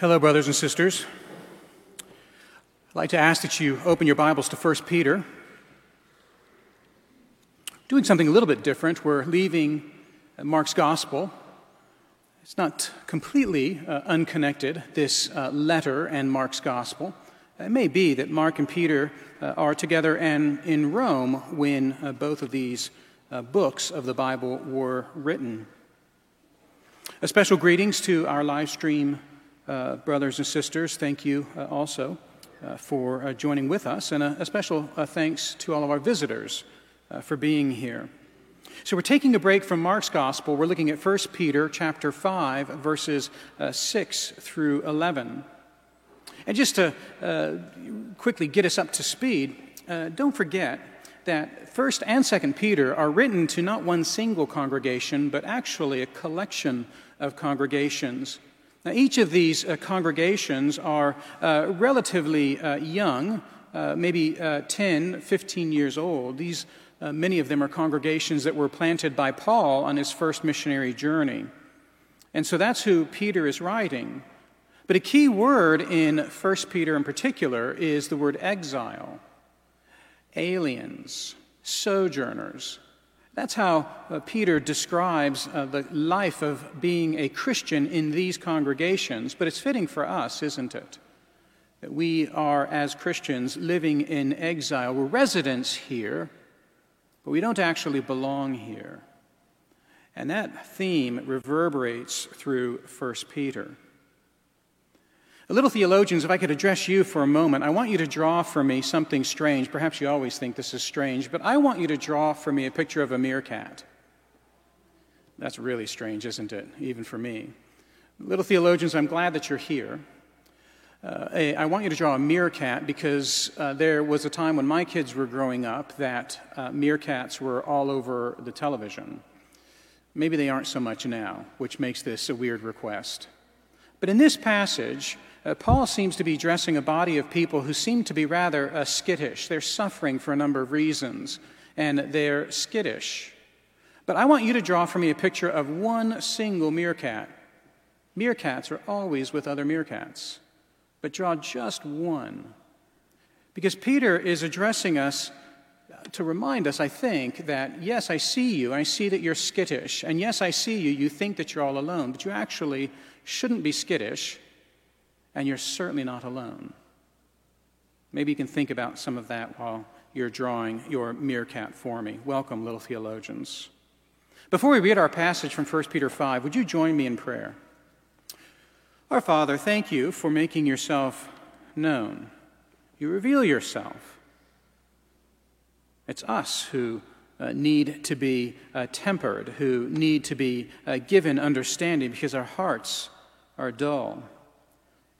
Hello, brothers and sisters. I'd like to ask that you open your Bibles to 1 Peter. Doing something a little bit different. We're leaving Mark's Gospel. It's not completely uh, unconnected, this uh, letter and Mark's Gospel. It may be that Mark and Peter uh, are together and in Rome when uh, both of these uh, books of the Bible were written. A special greetings to our live stream uh, brothers and sisters. Thank you uh, also uh, for joining with us, and a, a special thanks to all of our visitors for being here. So we're taking a break from Mark's gospel. We're looking at 1 Peter chapter 5 verses uh, 6 through 11. And just to uh, quickly get us up to speed, uh, don't forget that 1st and 2nd Peter are written to not one single congregation, but actually a collection of congregations. Now, each of these uh, congregations are uh, relatively uh, young, uh, maybe uh, 10, 15 years old. These, uh, many of them are congregations that were planted by Paul on his first missionary journey. And so that's who Peter is writing. But a key word in 1 Peter in particular is the word exile, aliens, sojourners. That's how uh, Peter describes uh, the life of being a Christian in these congregations, but it's fitting for us, isn't it? That we are, as Christians, living in exile. We're residents here, but we don't actually belong here. And that theme reverberates through 1 Peter. Little theologians, if I could address you for a moment, I want you to draw for me something strange. Perhaps you always think this is strange, but I want you to draw for me a picture of a meerkat. That's really strange, isn't it? Even for me. Little theologians, I'm glad that you're here. Uh, I want you to draw a meerkat because uh, there was a time when my kids were growing up that uh, meerkats were all over the television. Maybe they aren't so much now, which makes this a weird request. But in this passage, uh, Paul seems to be addressing a body of people who seem to be rather uh, skittish. They're suffering for a number of reasons, and they're skittish. But I want you to draw for me a picture of one single meerkat. Meerkats are always with other meerkats, but draw just one. Because Peter is addressing us to remind us, I think, that yes, I see you, I see that you're skittish, and yes, I see you, you think that you're all alone, but you actually shouldn't be skittish and you're certainly not alone. Maybe you can think about some of that while you're drawing your meerkat for me. Welcome, little theologians. Before we read our passage from 1 Peter 5, would you join me in prayer? Our Father, thank you for making yourself known. You reveal yourself. It's us who uh, need to be uh, tempered, who need to be uh, given understanding because our hearts are dull.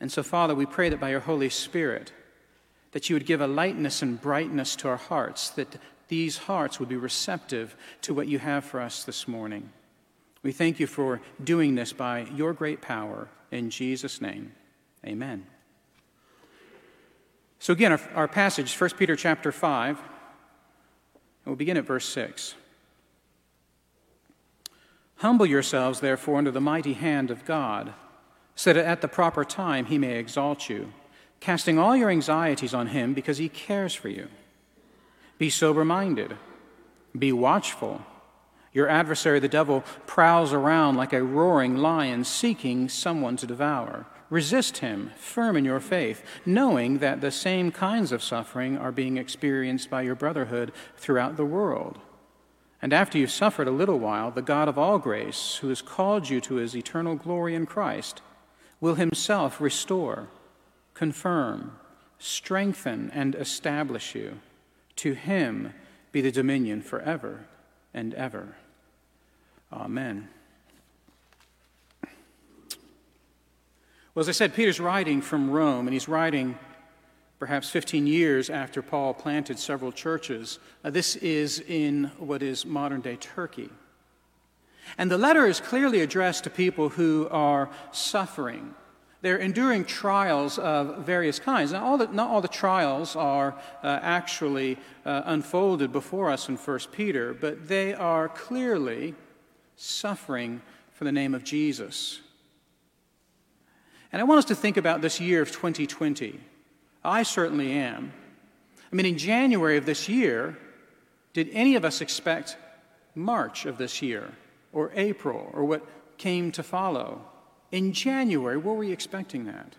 And so, Father, we pray that by your Holy Spirit, that you would give a lightness and brightness to our hearts, that these hearts would be receptive to what you have for us this morning. We thank you for doing this by your great power. In Jesus' name, amen. So again, our, our passage, 1 Peter chapter 5, and we'll begin at verse 6. Humble yourselves, therefore, under the mighty hand of God so that at the proper time he may exalt you, casting all your anxieties on him because he cares for you. Be sober minded, be watchful. Your adversary, the devil, prowls around like a roaring lion seeking someone to devour. Resist him, firm in your faith, knowing that the same kinds of suffering are being experienced by your brotherhood throughout the world. And after you've suffered a little while, the God of all grace, who has called you to his eternal glory in Christ, will himself restore, confirm, strengthen, and establish you. To him be the dominion forever and ever. Amen. Well, as I said, Peter's writing from Rome, and he's writing perhaps 15 years after Paul planted several churches. Uh, this is in what is modern day Turkey. And the letter is clearly addressed to people who are suffering. They're enduring trials of various kinds. Now, all the, not all the trials are uh, actually uh, unfolded before us in 1 Peter, but they are clearly suffering for the name of Jesus. And I want us to think about this year of 2020. I certainly am. I mean, in January of this year, did any of us expect March of this year, or April, or what came to follow? In January, were we expecting that?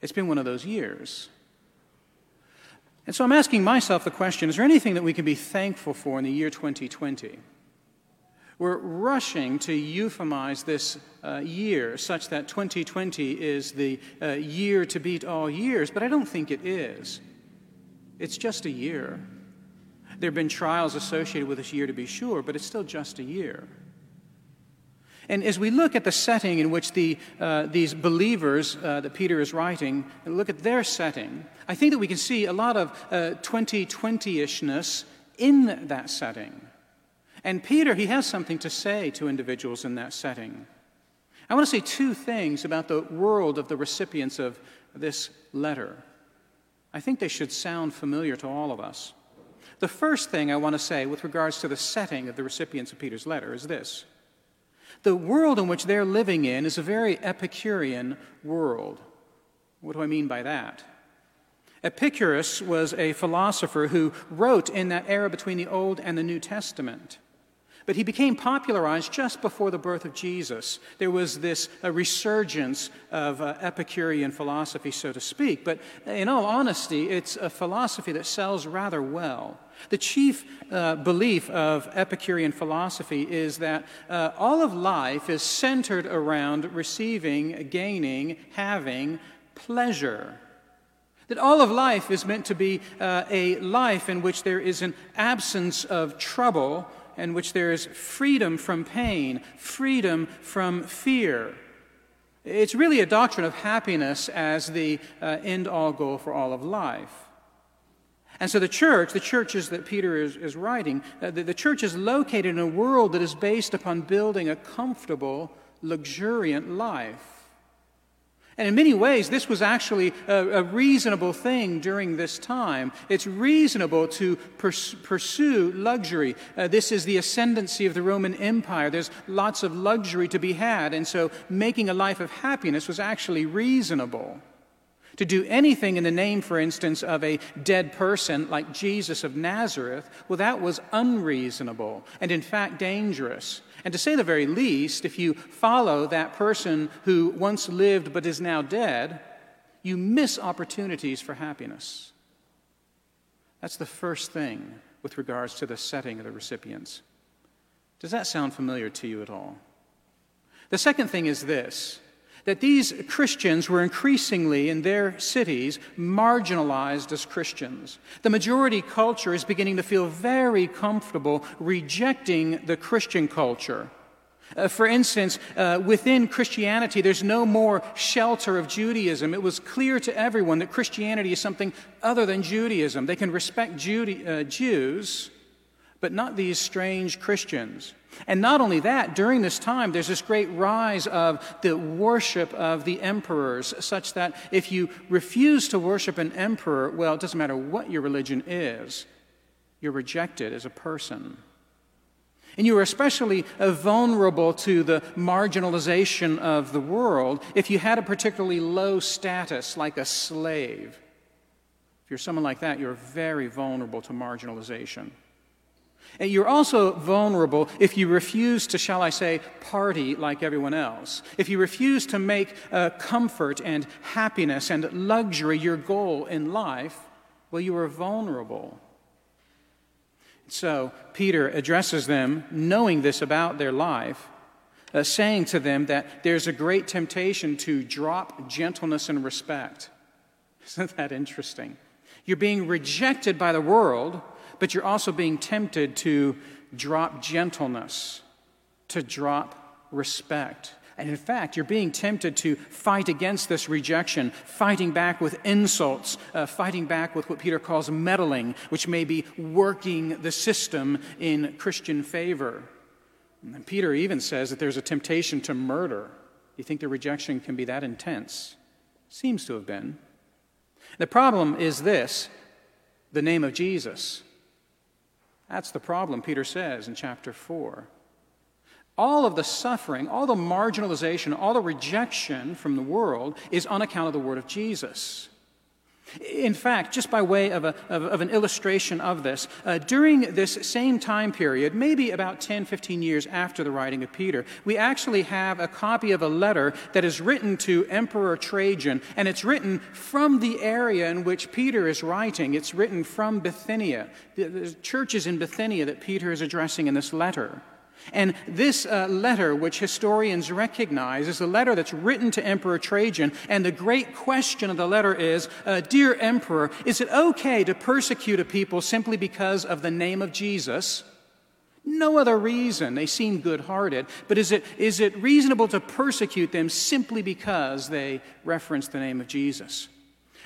It's been one of those years. And so I'm asking myself the question is there anything that we can be thankful for in the year 2020? We're rushing to euphemize this uh, year such that 2020 is the uh, year to beat all years, but I don't think it is. It's just a year. There have been trials associated with this year to be sure, but it's still just a year. And as we look at the setting in which the, uh, these believers uh, that Peter is writing, and look at their setting, I think that we can see a lot of 2020 uh, ishness in that setting. And Peter, he has something to say to individuals in that setting. I want to say two things about the world of the recipients of this letter. I think they should sound familiar to all of us. The first thing I want to say with regards to the setting of the recipients of Peter's letter is this the world in which they're living in is a very Epicurean world. What do I mean by that? Epicurus was a philosopher who wrote in that era between the Old and the New Testament. But he became popularized just before the birth of Jesus. There was this resurgence of uh, Epicurean philosophy, so to speak. But in all honesty, it's a philosophy that sells rather well. The chief uh, belief of Epicurean philosophy is that uh, all of life is centered around receiving, gaining, having pleasure. That all of life is meant to be uh, a life in which there is an absence of trouble in which there is freedom from pain, freedom from fear. It's really a doctrine of happiness as the uh, end all goal for all of life. And so the church, the churches that Peter is, is writing, uh, the, the church is located in a world that is based upon building a comfortable, luxuriant life. And in many ways, this was actually a, a reasonable thing during this time. It's reasonable to pers- pursue luxury. Uh, this is the ascendancy of the Roman Empire. There's lots of luxury to be had, and so making a life of happiness was actually reasonable. To do anything in the name, for instance, of a dead person like Jesus of Nazareth, well, that was unreasonable and, in fact, dangerous. And to say the very least, if you follow that person who once lived but is now dead, you miss opportunities for happiness. That's the first thing with regards to the setting of the recipients. Does that sound familiar to you at all? The second thing is this that these Christians were increasingly in their cities marginalized as Christians. The majority culture is beginning to feel very comfortable rejecting the Christian culture. Uh, for instance, uh, within Christianity, there's no more shelter of Judaism. It was clear to everyone that Christianity is something other than Judaism. They can respect uh, Jews, but not these strange Christians. And not only that, during this time, there's this great rise of the worship of the emperors, such that if you refuse to worship an emperor, well, it doesn't matter what your religion is, you're rejected as a person. And you are especially vulnerable to the marginalization of the world if you had a particularly low status, like a slave. If you're someone like that, you're very vulnerable to marginalization. And you're also vulnerable if you refuse to, shall I say, party like everyone else. If you refuse to make uh, comfort and happiness and luxury your goal in life, well, you are vulnerable. So Peter addresses them, knowing this about their life, uh, saying to them that there's a great temptation to drop gentleness and respect. Isn't that interesting? You're being rejected by the world but you're also being tempted to drop gentleness, to drop respect. And in fact, you're being tempted to fight against this rejection, fighting back with insults, uh, fighting back with what Peter calls meddling, which may be working the system in Christian favor. And Peter even says that there's a temptation to murder. You think the rejection can be that intense? Seems to have been. The problem is this the name of Jesus. That's the problem, Peter says in chapter 4. All of the suffering, all the marginalization, all the rejection from the world is on account of the word of Jesus. In fact, just by way of, a, of, of an illustration of this, uh, during this same time period, maybe about 10, 15 years after the writing of Peter, we actually have a copy of a letter that is written to Emperor Trajan, and it's written from the area in which Peter is writing. It's written from Bithynia, the, the churches in Bithynia that Peter is addressing in this letter. And this uh, letter, which historians recognize, is a letter that's written to Emperor Trajan. And the great question of the letter is uh, Dear Emperor, is it okay to persecute a people simply because of the name of Jesus? No other reason. They seem good hearted. But is it, is it reasonable to persecute them simply because they reference the name of Jesus?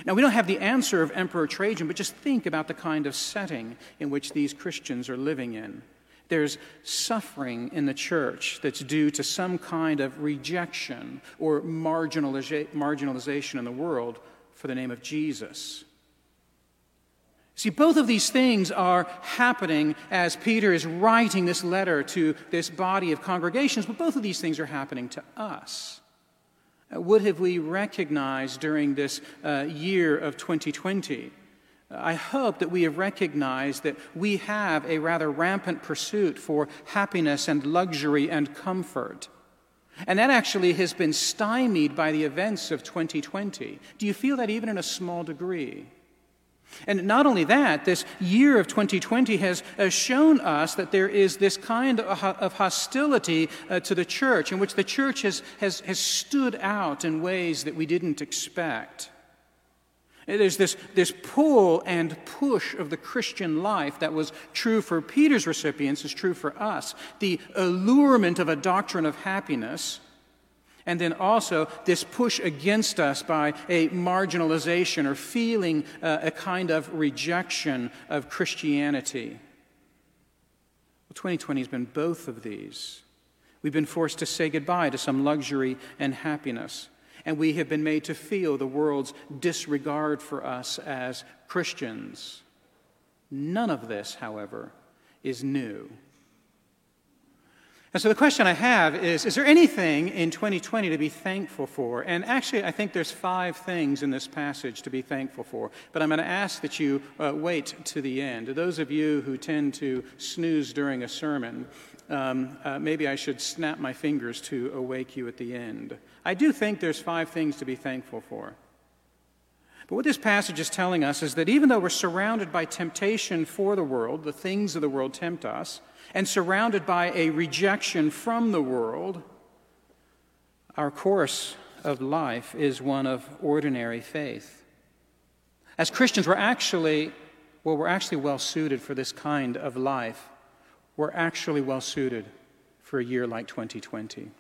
Now, we don't have the answer of Emperor Trajan, but just think about the kind of setting in which these Christians are living in. There's suffering in the church that's due to some kind of rejection or marginalization in the world for the name of Jesus. See, both of these things are happening as Peter is writing this letter to this body of congregations, but both of these things are happening to us. Uh, what have we recognized during this uh, year of 2020? I hope that we have recognized that we have a rather rampant pursuit for happiness and luxury and comfort. And that actually has been stymied by the events of 2020. Do you feel that even in a small degree? And not only that, this year of 2020 has shown us that there is this kind of hostility uh, to the church, in which the church has, has, has stood out in ways that we didn't expect. There's this, this pull and push of the Christian life that was true for Peter's recipients, is true for us. The allurement of a doctrine of happiness, and then also this push against us by a marginalization or feeling uh, a kind of rejection of Christianity. Well, 2020 has been both of these. We've been forced to say goodbye to some luxury and happiness and we have been made to feel the world's disregard for us as Christians. None of this, however, is new. And so the question I have is Is there anything in 2020 to be thankful for? And actually, I think there's five things in this passage to be thankful for. But I'm going to ask that you uh, wait to the end. Those of you who tend to snooze during a sermon, um, uh, maybe I should snap my fingers to awake you at the end. I do think there's five things to be thankful for. But what this passage is telling us is that even though we're surrounded by temptation for the world, the things of the world tempt us, and surrounded by a rejection from the world, our course of life is one of ordinary faith. As Christians, we're actually, well, we're actually well suited for this kind of life. We're actually well suited for a year like 2020.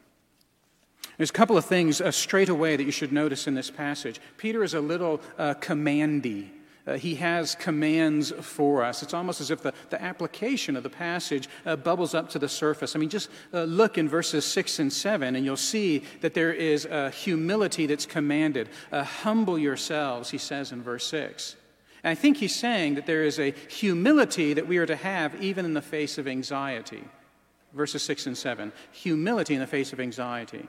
There's a couple of things uh, straight away that you should notice in this passage. Peter is a little uh, commandy. Uh, he has commands for us. It's almost as if the, the application of the passage uh, bubbles up to the surface. I mean, just uh, look in verses 6 and 7, and you'll see that there is humility that's commanded. Uh, humble yourselves, he says in verse 6. And I think he's saying that there is a humility that we are to have even in the face of anxiety. Verses 6 and 7. Humility in the face of anxiety.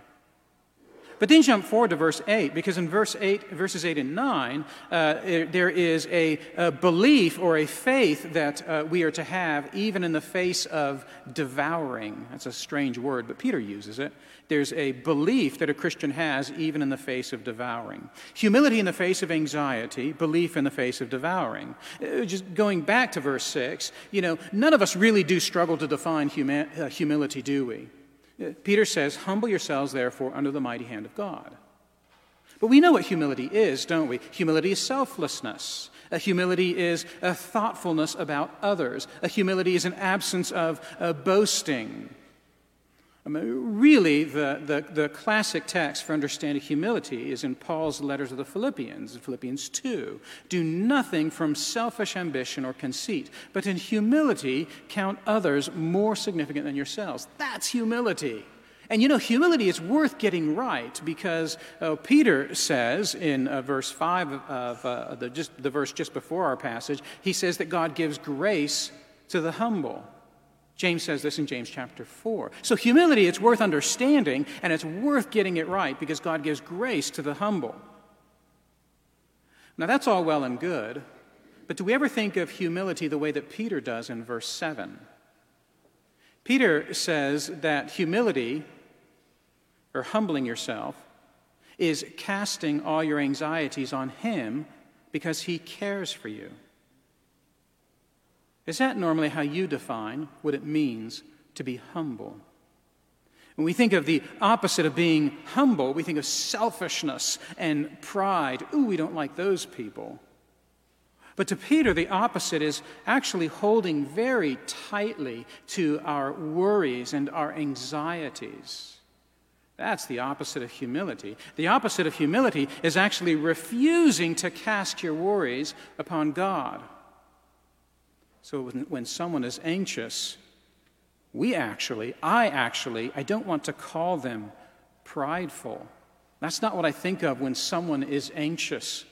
But then jump forward to verse 8, because in verse 8, verses 8 and 9, uh, there is a, a, belief or a faith that uh, we are to have even in the face of devouring. That's a strange word, but Peter uses it. There's a belief that a Christian has even in the face of devouring. Humility in the face of anxiety, belief in the face of devouring. Uh, just going back to verse 6, you know, none of us really do struggle to define huma- uh, humility, do we? Peter says, Humble yourselves, therefore, under the mighty hand of God. But we know what humility is, don't we? Humility is selflessness. A humility is a thoughtfulness about others. A humility is an absence of uh, boasting. I mean, really, the, the, the, classic text for understanding humility is in Paul's letters to the Philippians, Philippians 2. Do nothing from selfish ambition or conceit, but in humility count others more significant than yourselves. That's humility. And you know, humility is worth getting right because uh, Peter says in uh, verse 5 of uh, the, just, the verse just before our passage, he says that God gives grace to the humble. James says this in James chapter 4. So, humility, it's worth understanding and it's worth getting it right because God gives grace to the humble. Now, that's all well and good, but do we ever think of humility the way that Peter does in verse 7? Peter says that humility, or humbling yourself, is casting all your anxieties on Him because He cares for you. Is that normally how you define what it means to be humble? When we think of the opposite of being humble, we think of selfishness and pride. Ooh, we don't like those people. But to Peter, the opposite is actually holding very tightly to our worries and our anxieties. That's the opposite of humility. The opposite of humility is actually refusing to cast your worries upon God. So when, when someone is anxious, we actually, I actually, I don't want to call them prideful. That's not what I think of when someone is anxious.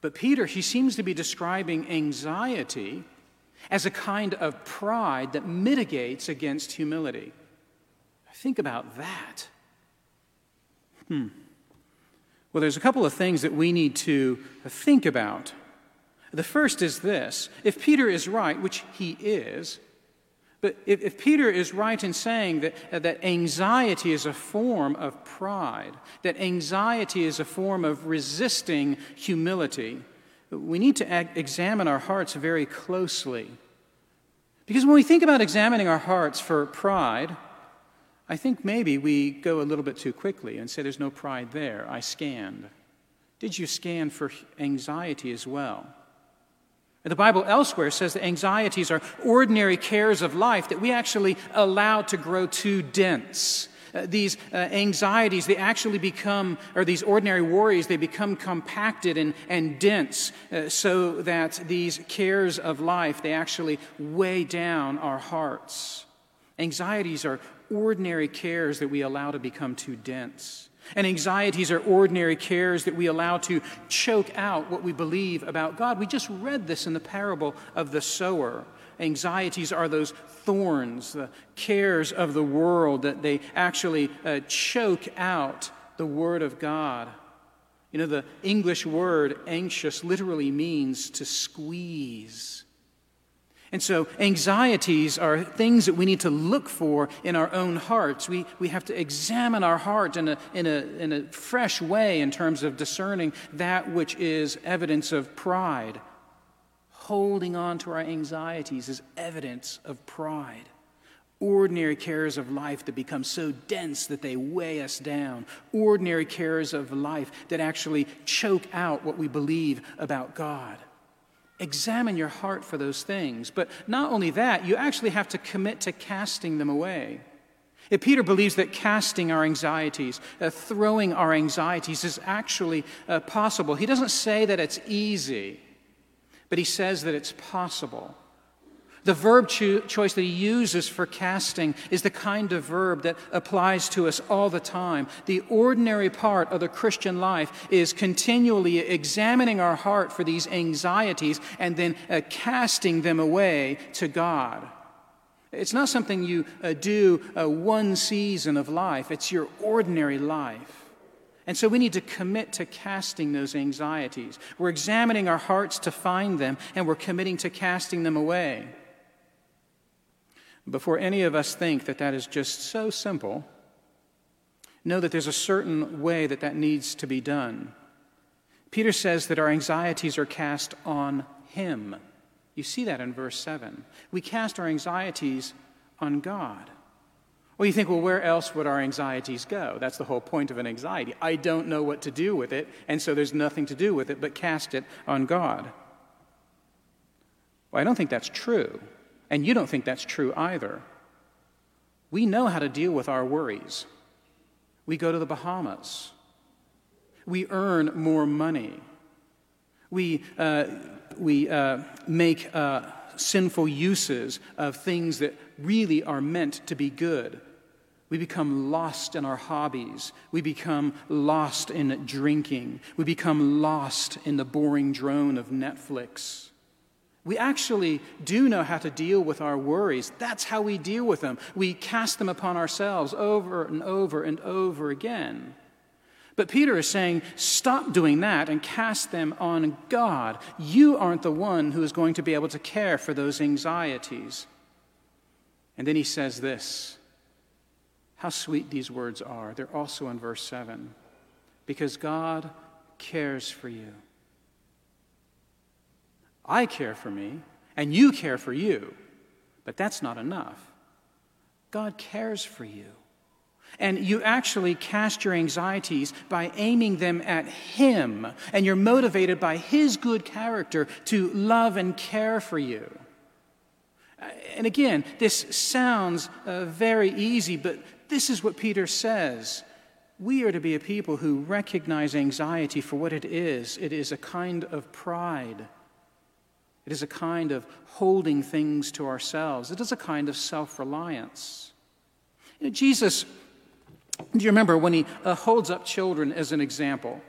But Peter, he seems to be describing anxiety as a kind of pride that mitigates against humility. Think about that. Hmm. Well, there's a couple of things that we need to think about. The first is this if Peter is right, which he is, but if, if, Peter is right in saying that, uh, that anxiety is a form of pride, that anxiety is a form of resisting humility, we need to ag- examine our hearts very closely. Because when we think about examining our hearts for pride, I think maybe we go a little bit too quickly and say, There's no pride there. I scanned. Did you scan for anxiety as well? The Bible elsewhere says that anxieties are ordinary cares of life that we actually allow to grow too dense. Uh, these uh, anxieties, they actually become, or these ordinary worries, they become compacted and, and dense uh, so that these cares of life, they actually weigh down our hearts. Anxieties are ordinary cares that we allow to become too dense. And anxieties are ordinary cares that we allow to choke out what we believe about God. We just read this in the parable of the sower. Anxieties are those thorns, the cares of the world, that they actually uh, choke out the Word of God. You know, the English word anxious literally means to squeeze. And so, anxieties are things that we need to look for in our own hearts. We, we have to examine our heart in a, in, a, in a fresh way in terms of discerning that which is evidence of pride. Holding on to our anxieties is evidence of pride. Ordinary cares of life that become so dense that they weigh us down. Ordinary cares of life that actually choke out what we believe about God examine your heart for those things. But not only that, you actually have to commit to casting them away. If Peter believes that casting our anxieties, uh, throwing our anxieties is actually uh, possible, he doesn't say that it's easy, but he says that it's possible. The verb cho- choice that he uses for casting is the kind of verb that applies to us all the time. The ordinary part of the Christian life is continually examining our heart for these anxieties and then uh, casting them away to God. It's not something you uh, do uh, one season of life, it's your ordinary life. And so we need to commit to casting those anxieties. We're examining our hearts to find them, and we're committing to casting them away. Before any of us think that that is just so simple, know that there's a certain way that that needs to be done. Peter says that our anxieties are cast on him. You see that in verse 7. We cast our anxieties on God. Well, you think, well, where else would our anxieties go? That's the whole point of an anxiety. I don't know what to do with it, and so there's nothing to do with it but cast it on God. Well, I don't think that's true. And you don't think that's true either. We know how to deal with our worries. We go to the Bahamas. We earn more money. We, uh, we uh, make uh, sinful uses of things that really are meant to be good. We become lost in our hobbies. We become lost in drinking. We become lost in the boring drone of Netflix. We actually do know how to deal with our worries. That's how we deal with them. We cast them upon ourselves over and over and over again. But Peter is saying, stop doing that and cast them on God. You aren't the one who is going to be able to care for those anxieties. And then he says this how sweet these words are. They're also in verse 7 because God cares for you. I care for me, and you care for you, but that's not enough. God cares for you. And you actually cast your anxieties by aiming them at Him. And you're motivated by His good character to love and care for you. And again, this sounds uh, very easy, but this is what Peter says. We are to be a people who recognize anxiety for what it is it is a kind of pride. It is a kind of holding things to ourselves. It is a kind of self reliance. You know, Jesus do you remember when he uh, holds up children as an example?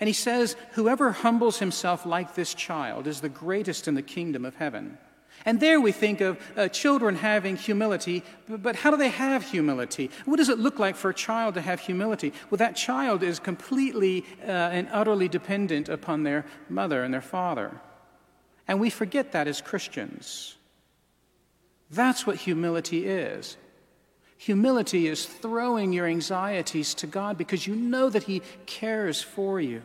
And he says, Whoever humbles himself like this child is the greatest in the kingdom of heaven. And there we think of uh, children having humility, but how do they have humility? What does it look like for a child to have humility? Well, that child is completely uh, and utterly dependent upon their mother and their father. And we forget that as Christians. That's what humility is. Humility is throwing your anxieties to God because you know that He cares for you.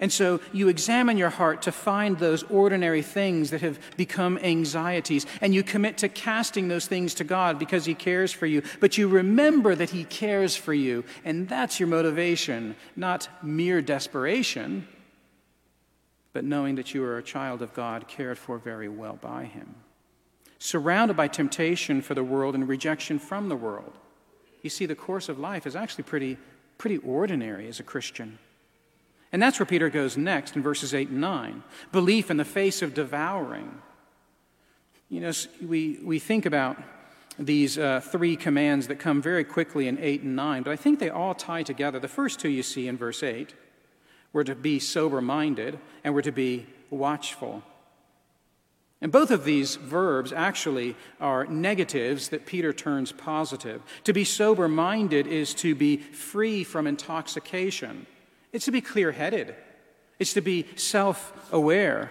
And so you examine your heart to find those ordinary things that have become anxieties, and you commit to casting those things to God because He cares for you. But you remember that He cares for you, and that's your motivation, not mere desperation, but knowing that you are a child of God, cared for very well by Him surrounded by temptation for the world and rejection from the world. You see, the course of life is actually pretty, pretty ordinary as a Christian. And that's where Peter goes next in verses 8 and 9 belief in the face of devouring. You know, we, we think about these uh, three commands that come very quickly in 8 and 9, but I think they all tie together. The first two you see in verse 8 we're to be sober minded and we're to be watchful. And both of these verbs actually are negatives that Peter turns positive. To be sober minded is to be free from intoxication, it's to be clear headed, it's to be self aware.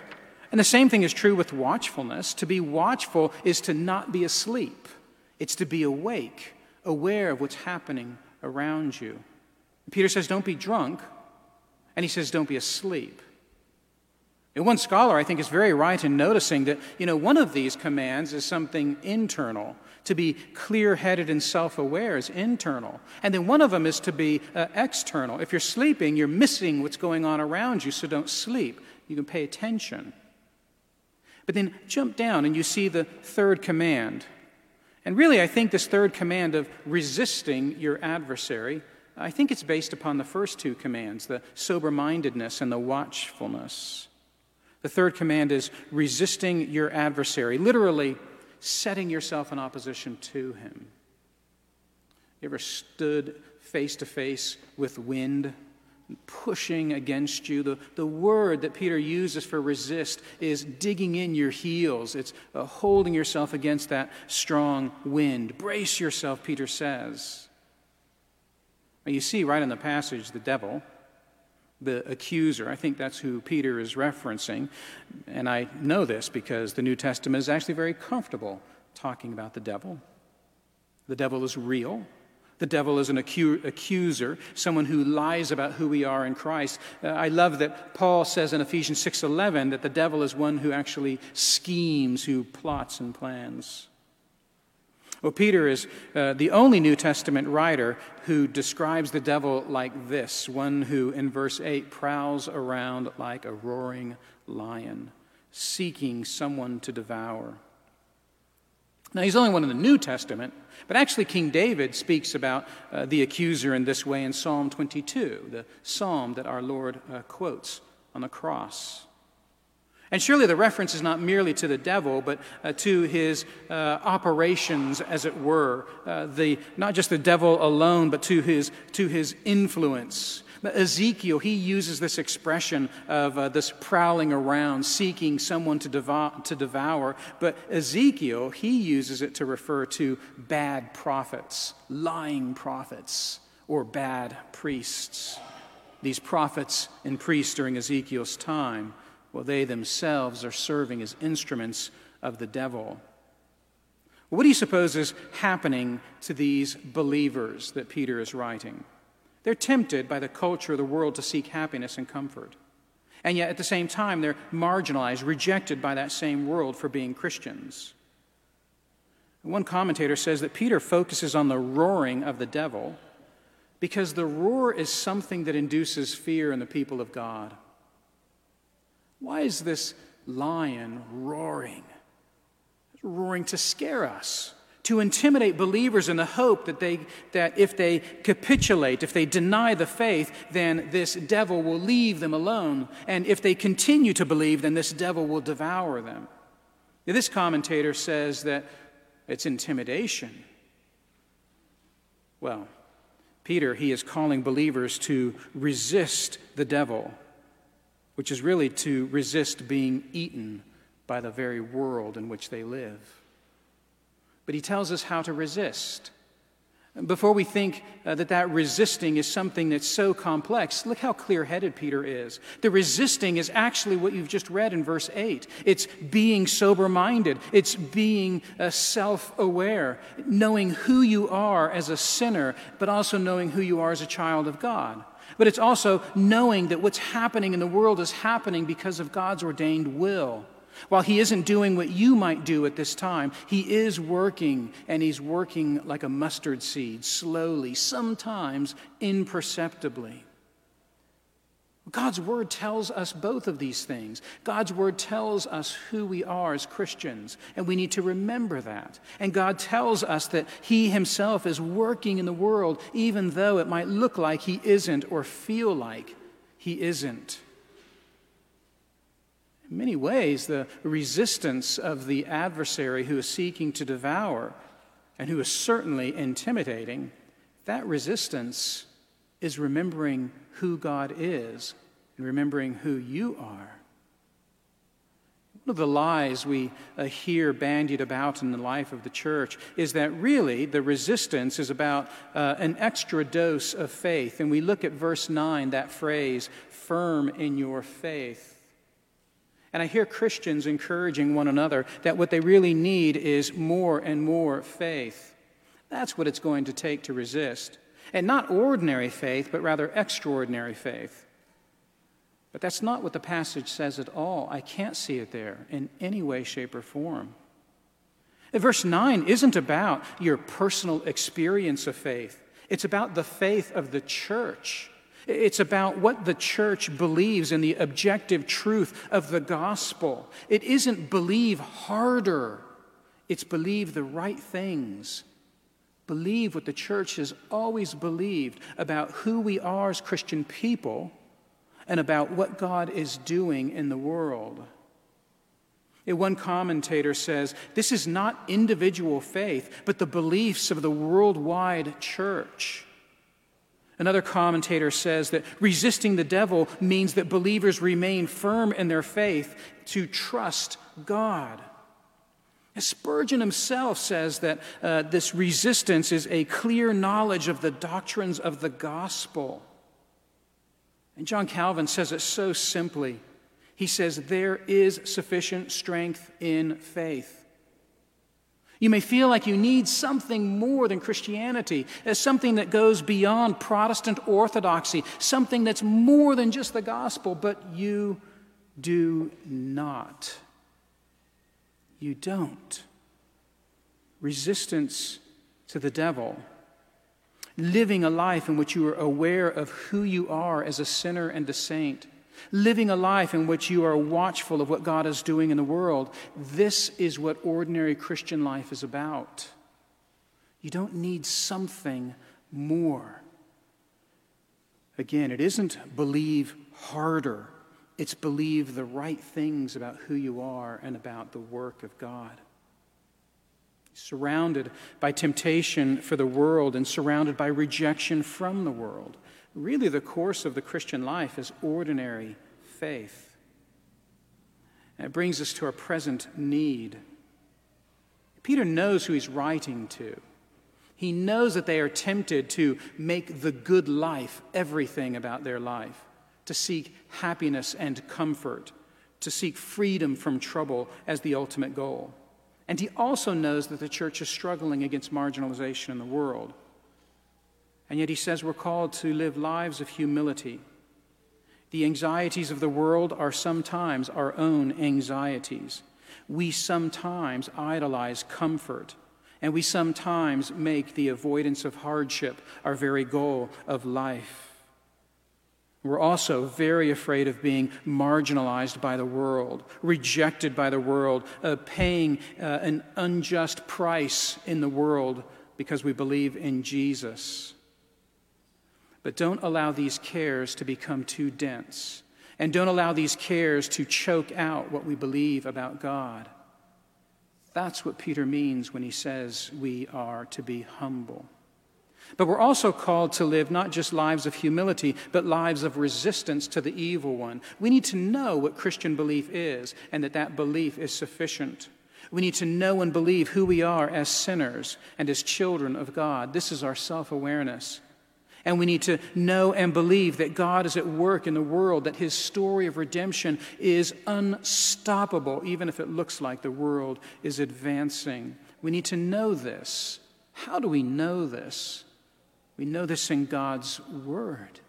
And the same thing is true with watchfulness. To be watchful is to not be asleep, it's to be awake, aware of what's happening around you. Peter says, Don't be drunk, and he says, Don't be asleep. And one scholar, I think, is very right in noticing that, you know, one of these commands is something internal. To be clear headed and self aware is internal. And then one of them is to be uh, external. If you're sleeping, you're missing what's going on around you, so don't sleep. You can pay attention. But then jump down and you see the third command. And really, I think this third command of resisting your adversary, I think it's based upon the first two commands the sober mindedness and the watchfulness. The third command is resisting your adversary, literally, setting yourself in opposition to him. You ever stood face to face with wind pushing against you? The, the word that Peter uses for resist is digging in your heels, it's uh, holding yourself against that strong wind. Brace yourself, Peter says. You see right in the passage the devil the accuser. I think that's who Peter is referencing. And I know this because the New Testament is actually very comfortable talking about the devil. The devil is real. The devil is an accuser, someone who lies about who we are in Christ. Uh, I love that Paul says in Ephesians 6:11 that the devil is one who actually schemes, who plots and plans. Well, Peter is uh, the only New Testament writer who describes the devil like this one who, in verse 8, prowls around like a roaring lion, seeking someone to devour. Now, he's the only one in the New Testament, but actually, King David speaks about uh, the accuser in this way in Psalm 22, the psalm that our Lord uh, quotes on the cross. And surely the reference is not merely to the devil, but uh, to his uh, operations, as it were. Uh, the, not just the devil alone, but to his, to his influence. Ezekiel, he uses this expression of uh, this prowling around, seeking someone to, devour, to devour. But Ezekiel, he uses it to refer to bad prophets, lying prophets, or bad priests. These prophets and priests during Ezekiel's time, well, they themselves are serving as instruments of the devil. What do you suppose is happening to these believers that Peter is writing? They're tempted by the culture of the world to seek happiness and comfort. And yet, at the same time, they're marginalized, rejected by that same world for being Christians. One commentator says that Peter focuses on the roaring of the devil because the roar is something that induces fear in the people of God. Why is this lion roaring? Roaring to scare us to intimidate believers in the hope that, they, that if they capitulate, if they deny the faith, then this devil will leave them alone. And if they continue to believe, then this devil will devour them. Now, this commentator says that it's intimidation. Well, Peter, he is calling believers to resist the devil, which is really to resist being eaten by the very world in which they live but he tells us how to resist. Before we think uh, that that resisting is something that's so complex, look how clear headed Peter is. The resisting is actually what you've just read in verse 8. It's being sober minded, it's being uh, self aware, knowing who you are as a sinner, but also knowing who you are as a child of God. But it's also knowing that what's happening in the world is happening because of God's ordained will. While he isn't doing what you might do at this time, he is working, and he's working like a mustard seed, slowly, sometimes imperceptibly. God's word tells us both of these things. God's word tells us who we are as Christians, and we need to remember that. And God tells us that He Himself is working in the world, even though it might look like He isn't or feel like He isn't. In many ways, the resistance of the adversary who is seeking to devour and who is certainly intimidating, that resistance is remembering who God is and remembering who you are. One of the lies we uh, hear bandied about in the life of the church is that really the resistance is about uh, an extra dose of faith. And we look at verse 9, that phrase, firm in your faith. And I hear Christians encouraging one another that what they really need is more and more faith. That's what it's going to take to resist. And not ordinary faith, but rather extraordinary faith. But that's not what the passage says at all. I can't see it there in any way, shape, or form. verse 9 isn't about your personal experience of faith, it's about the faith of the church. It's about what the church believes in the objective truth of the gospel. It isn't believe harder, it's believe the right things. Believe what the church has always believed about who we are as Christian people and about what God is doing in the world. One commentator says this is not individual faith, but the beliefs of the worldwide church. Another commentator says that resisting the devil means that believers remain firm in their faith to trust God. Spurgeon himself says that uh, this resistance is a clear knowledge of the doctrines of the gospel. And John Calvin says it so simply. He says, There is sufficient strength in faith. You may feel like you need something more than Christianity, as something that goes beyond Protestant orthodoxy, something that's more than just the gospel, but you do not. You don't. Resistance to the devil, living a life in which you are aware of who you are as a sinner and a saint living a life in which you are watchful of what God is doing in the world. This is what ordinary Christian life is about. You don't need something more. Again, it isn't believe harder, it's believe the right things about who you are and about the work of God. Surrounded by temptation for the world and surrounded by rejection from the world. really the course of the Christian life is ordinary faith. And it brings us to our present need. Peter knows who he's writing to. He knows that they are tempted to make the good life everything about their life, to seek happiness and comfort, to seek freedom from trouble as the ultimate goal. And he also knows that the church is struggling against marginalization in the world. And yet he says we're called to live lives of humility. The anxieties of the world are sometimes our own anxieties. We sometimes idolize comfort, and we sometimes make the avoidance of hardship our very goal of life. We're also very afraid of being marginalized by the world, rejected by the world, uh, paying uh, an unjust price in the world because we believe in Jesus. But don't allow these cares to become too dense. And don't allow these cares to choke out what we believe about God. That's what Peter means when he says we are to be humble. But we're also called to live not just lives of humility, but lives of resistance to the evil one. We need to know what Christian belief is and that that belief is sufficient. We need to know and believe who we are as sinners and as children of God. This is our self awareness. And we need to know and believe that God is at work in the world, that his story of redemption is unstoppable, even if it looks like the world is advancing. We need to know this. How do we know this? We know this in God's Word.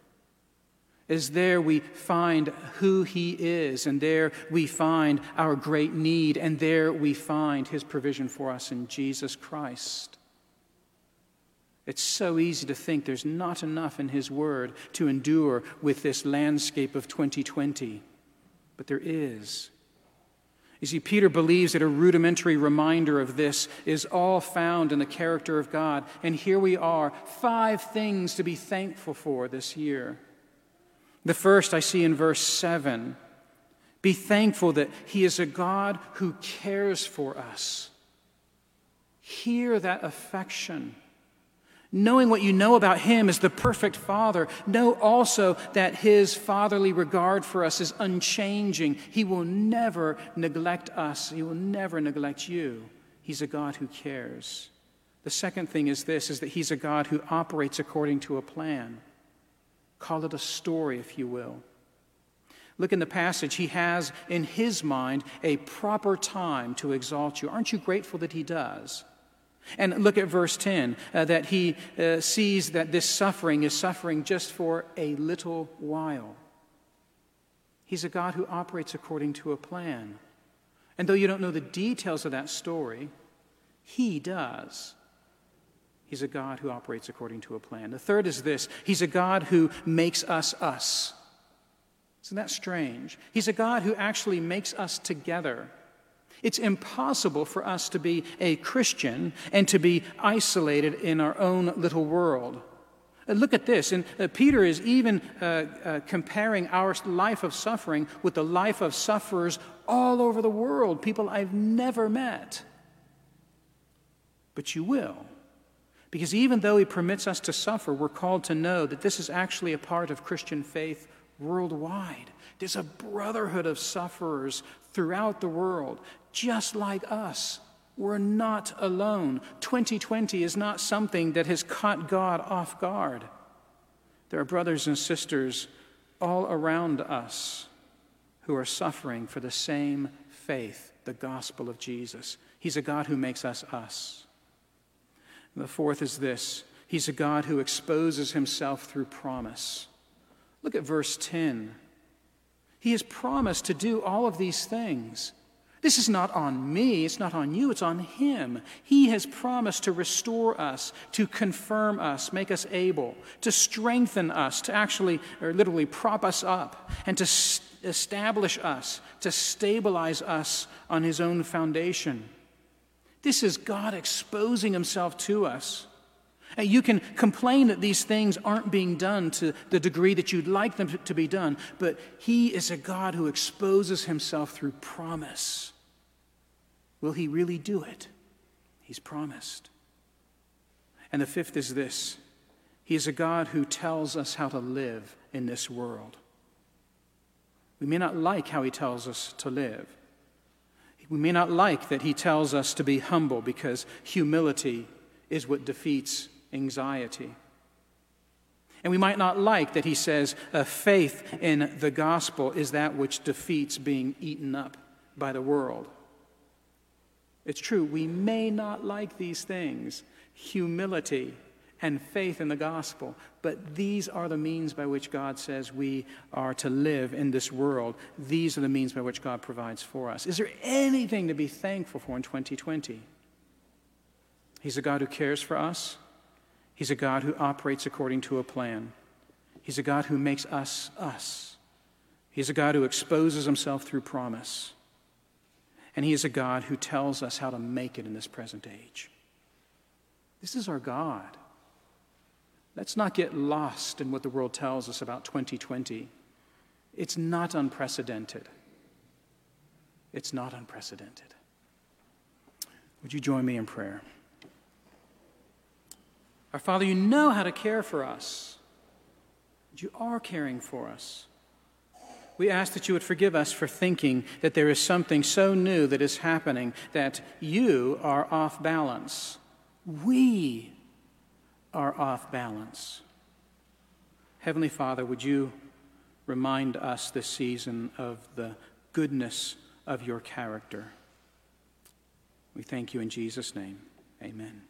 As there we find who He is, and there we find our great need, and there we find His provision for us in Jesus Christ. It's so easy to think there's not enough in His Word to endure with this landscape of 2020, but there is. You see, Peter believes that a rudimentary reminder of this is all found in the character of God. And here we are, five things to be thankful for this year. The first I see in verse 7 be thankful that He is a God who cares for us. Hear that affection. Knowing what you know about him as the perfect father, know also that his fatherly regard for us is unchanging. He will never neglect us, he will never neglect you. He's a God who cares. The second thing is this is that he's a God who operates according to a plan. Call it a story, if you will. Look in the passage. He has in his mind a proper time to exalt you. Aren't you grateful that he does? And look at verse 10 uh, that he uh, sees that this suffering is suffering just for a little while. He's a God who operates according to a plan. And though you don't know the details of that story, he does. He's a God who operates according to a plan. The third is this He's a God who makes us us. Isn't that strange? He's a God who actually makes us together. It's impossible for us to be a Christian and to be isolated in our own little world. Uh, look at this. And uh, Peter is even uh, uh, comparing our life of suffering with the life of sufferers all over the world, people I've never met. But you will. Because even though he permits us to suffer, we're called to know that this is actually a part of Christian faith worldwide. There's a brotherhood of sufferers throughout the world, just like us. We're not alone. 2020 is not something that has caught God off guard. There are brothers and sisters all around us who are suffering for the same faith, the gospel of Jesus. He's a God who makes us us. And the fourth is this He's a God who exposes himself through promise. Look at verse 10. He has promised to do all of these things. This is not on me, it's not on you, it's on Him. He has promised to restore us, to confirm us, make us able, to strengthen us, to actually, or literally, prop us up, and to establish us, to stabilize us on His own foundation. This is God exposing Himself to us. And You can complain that these things aren't being done to the degree that you'd like them to be done, but He is a God who exposes Himself through promise. Will He really do it? He's promised. And the fifth is this He is a God who tells us how to live in this world. We may not like how He tells us to live. We may not like that He tells us to be humble because humility is what defeats anxiety. And we might not like that He says uh, faith in the gospel is that which defeats being eaten up by the world. It's true, we may not like these things humility and faith in the gospel. But these are the means by which God says we are to live in this world. These are the means by which God provides for us. Is there anything to be thankful for in 2020? He's a God who cares for us, He's a God who operates according to a plan, He's a God who makes us us. He's a God who exposes Himself through promise. And He is a God who tells us how to make it in this present age. This is our God. Let's not get lost in what the world tells us about 2020. It's not unprecedented. It's not unprecedented. Would you join me in prayer? Our Father, you know how to care for us. You are caring for us. We ask that you would forgive us for thinking that there is something so new that is happening that you are off balance. We are off balance. Heavenly Father, would you remind us this season of the goodness of your character? We thank you in Jesus' name. Amen.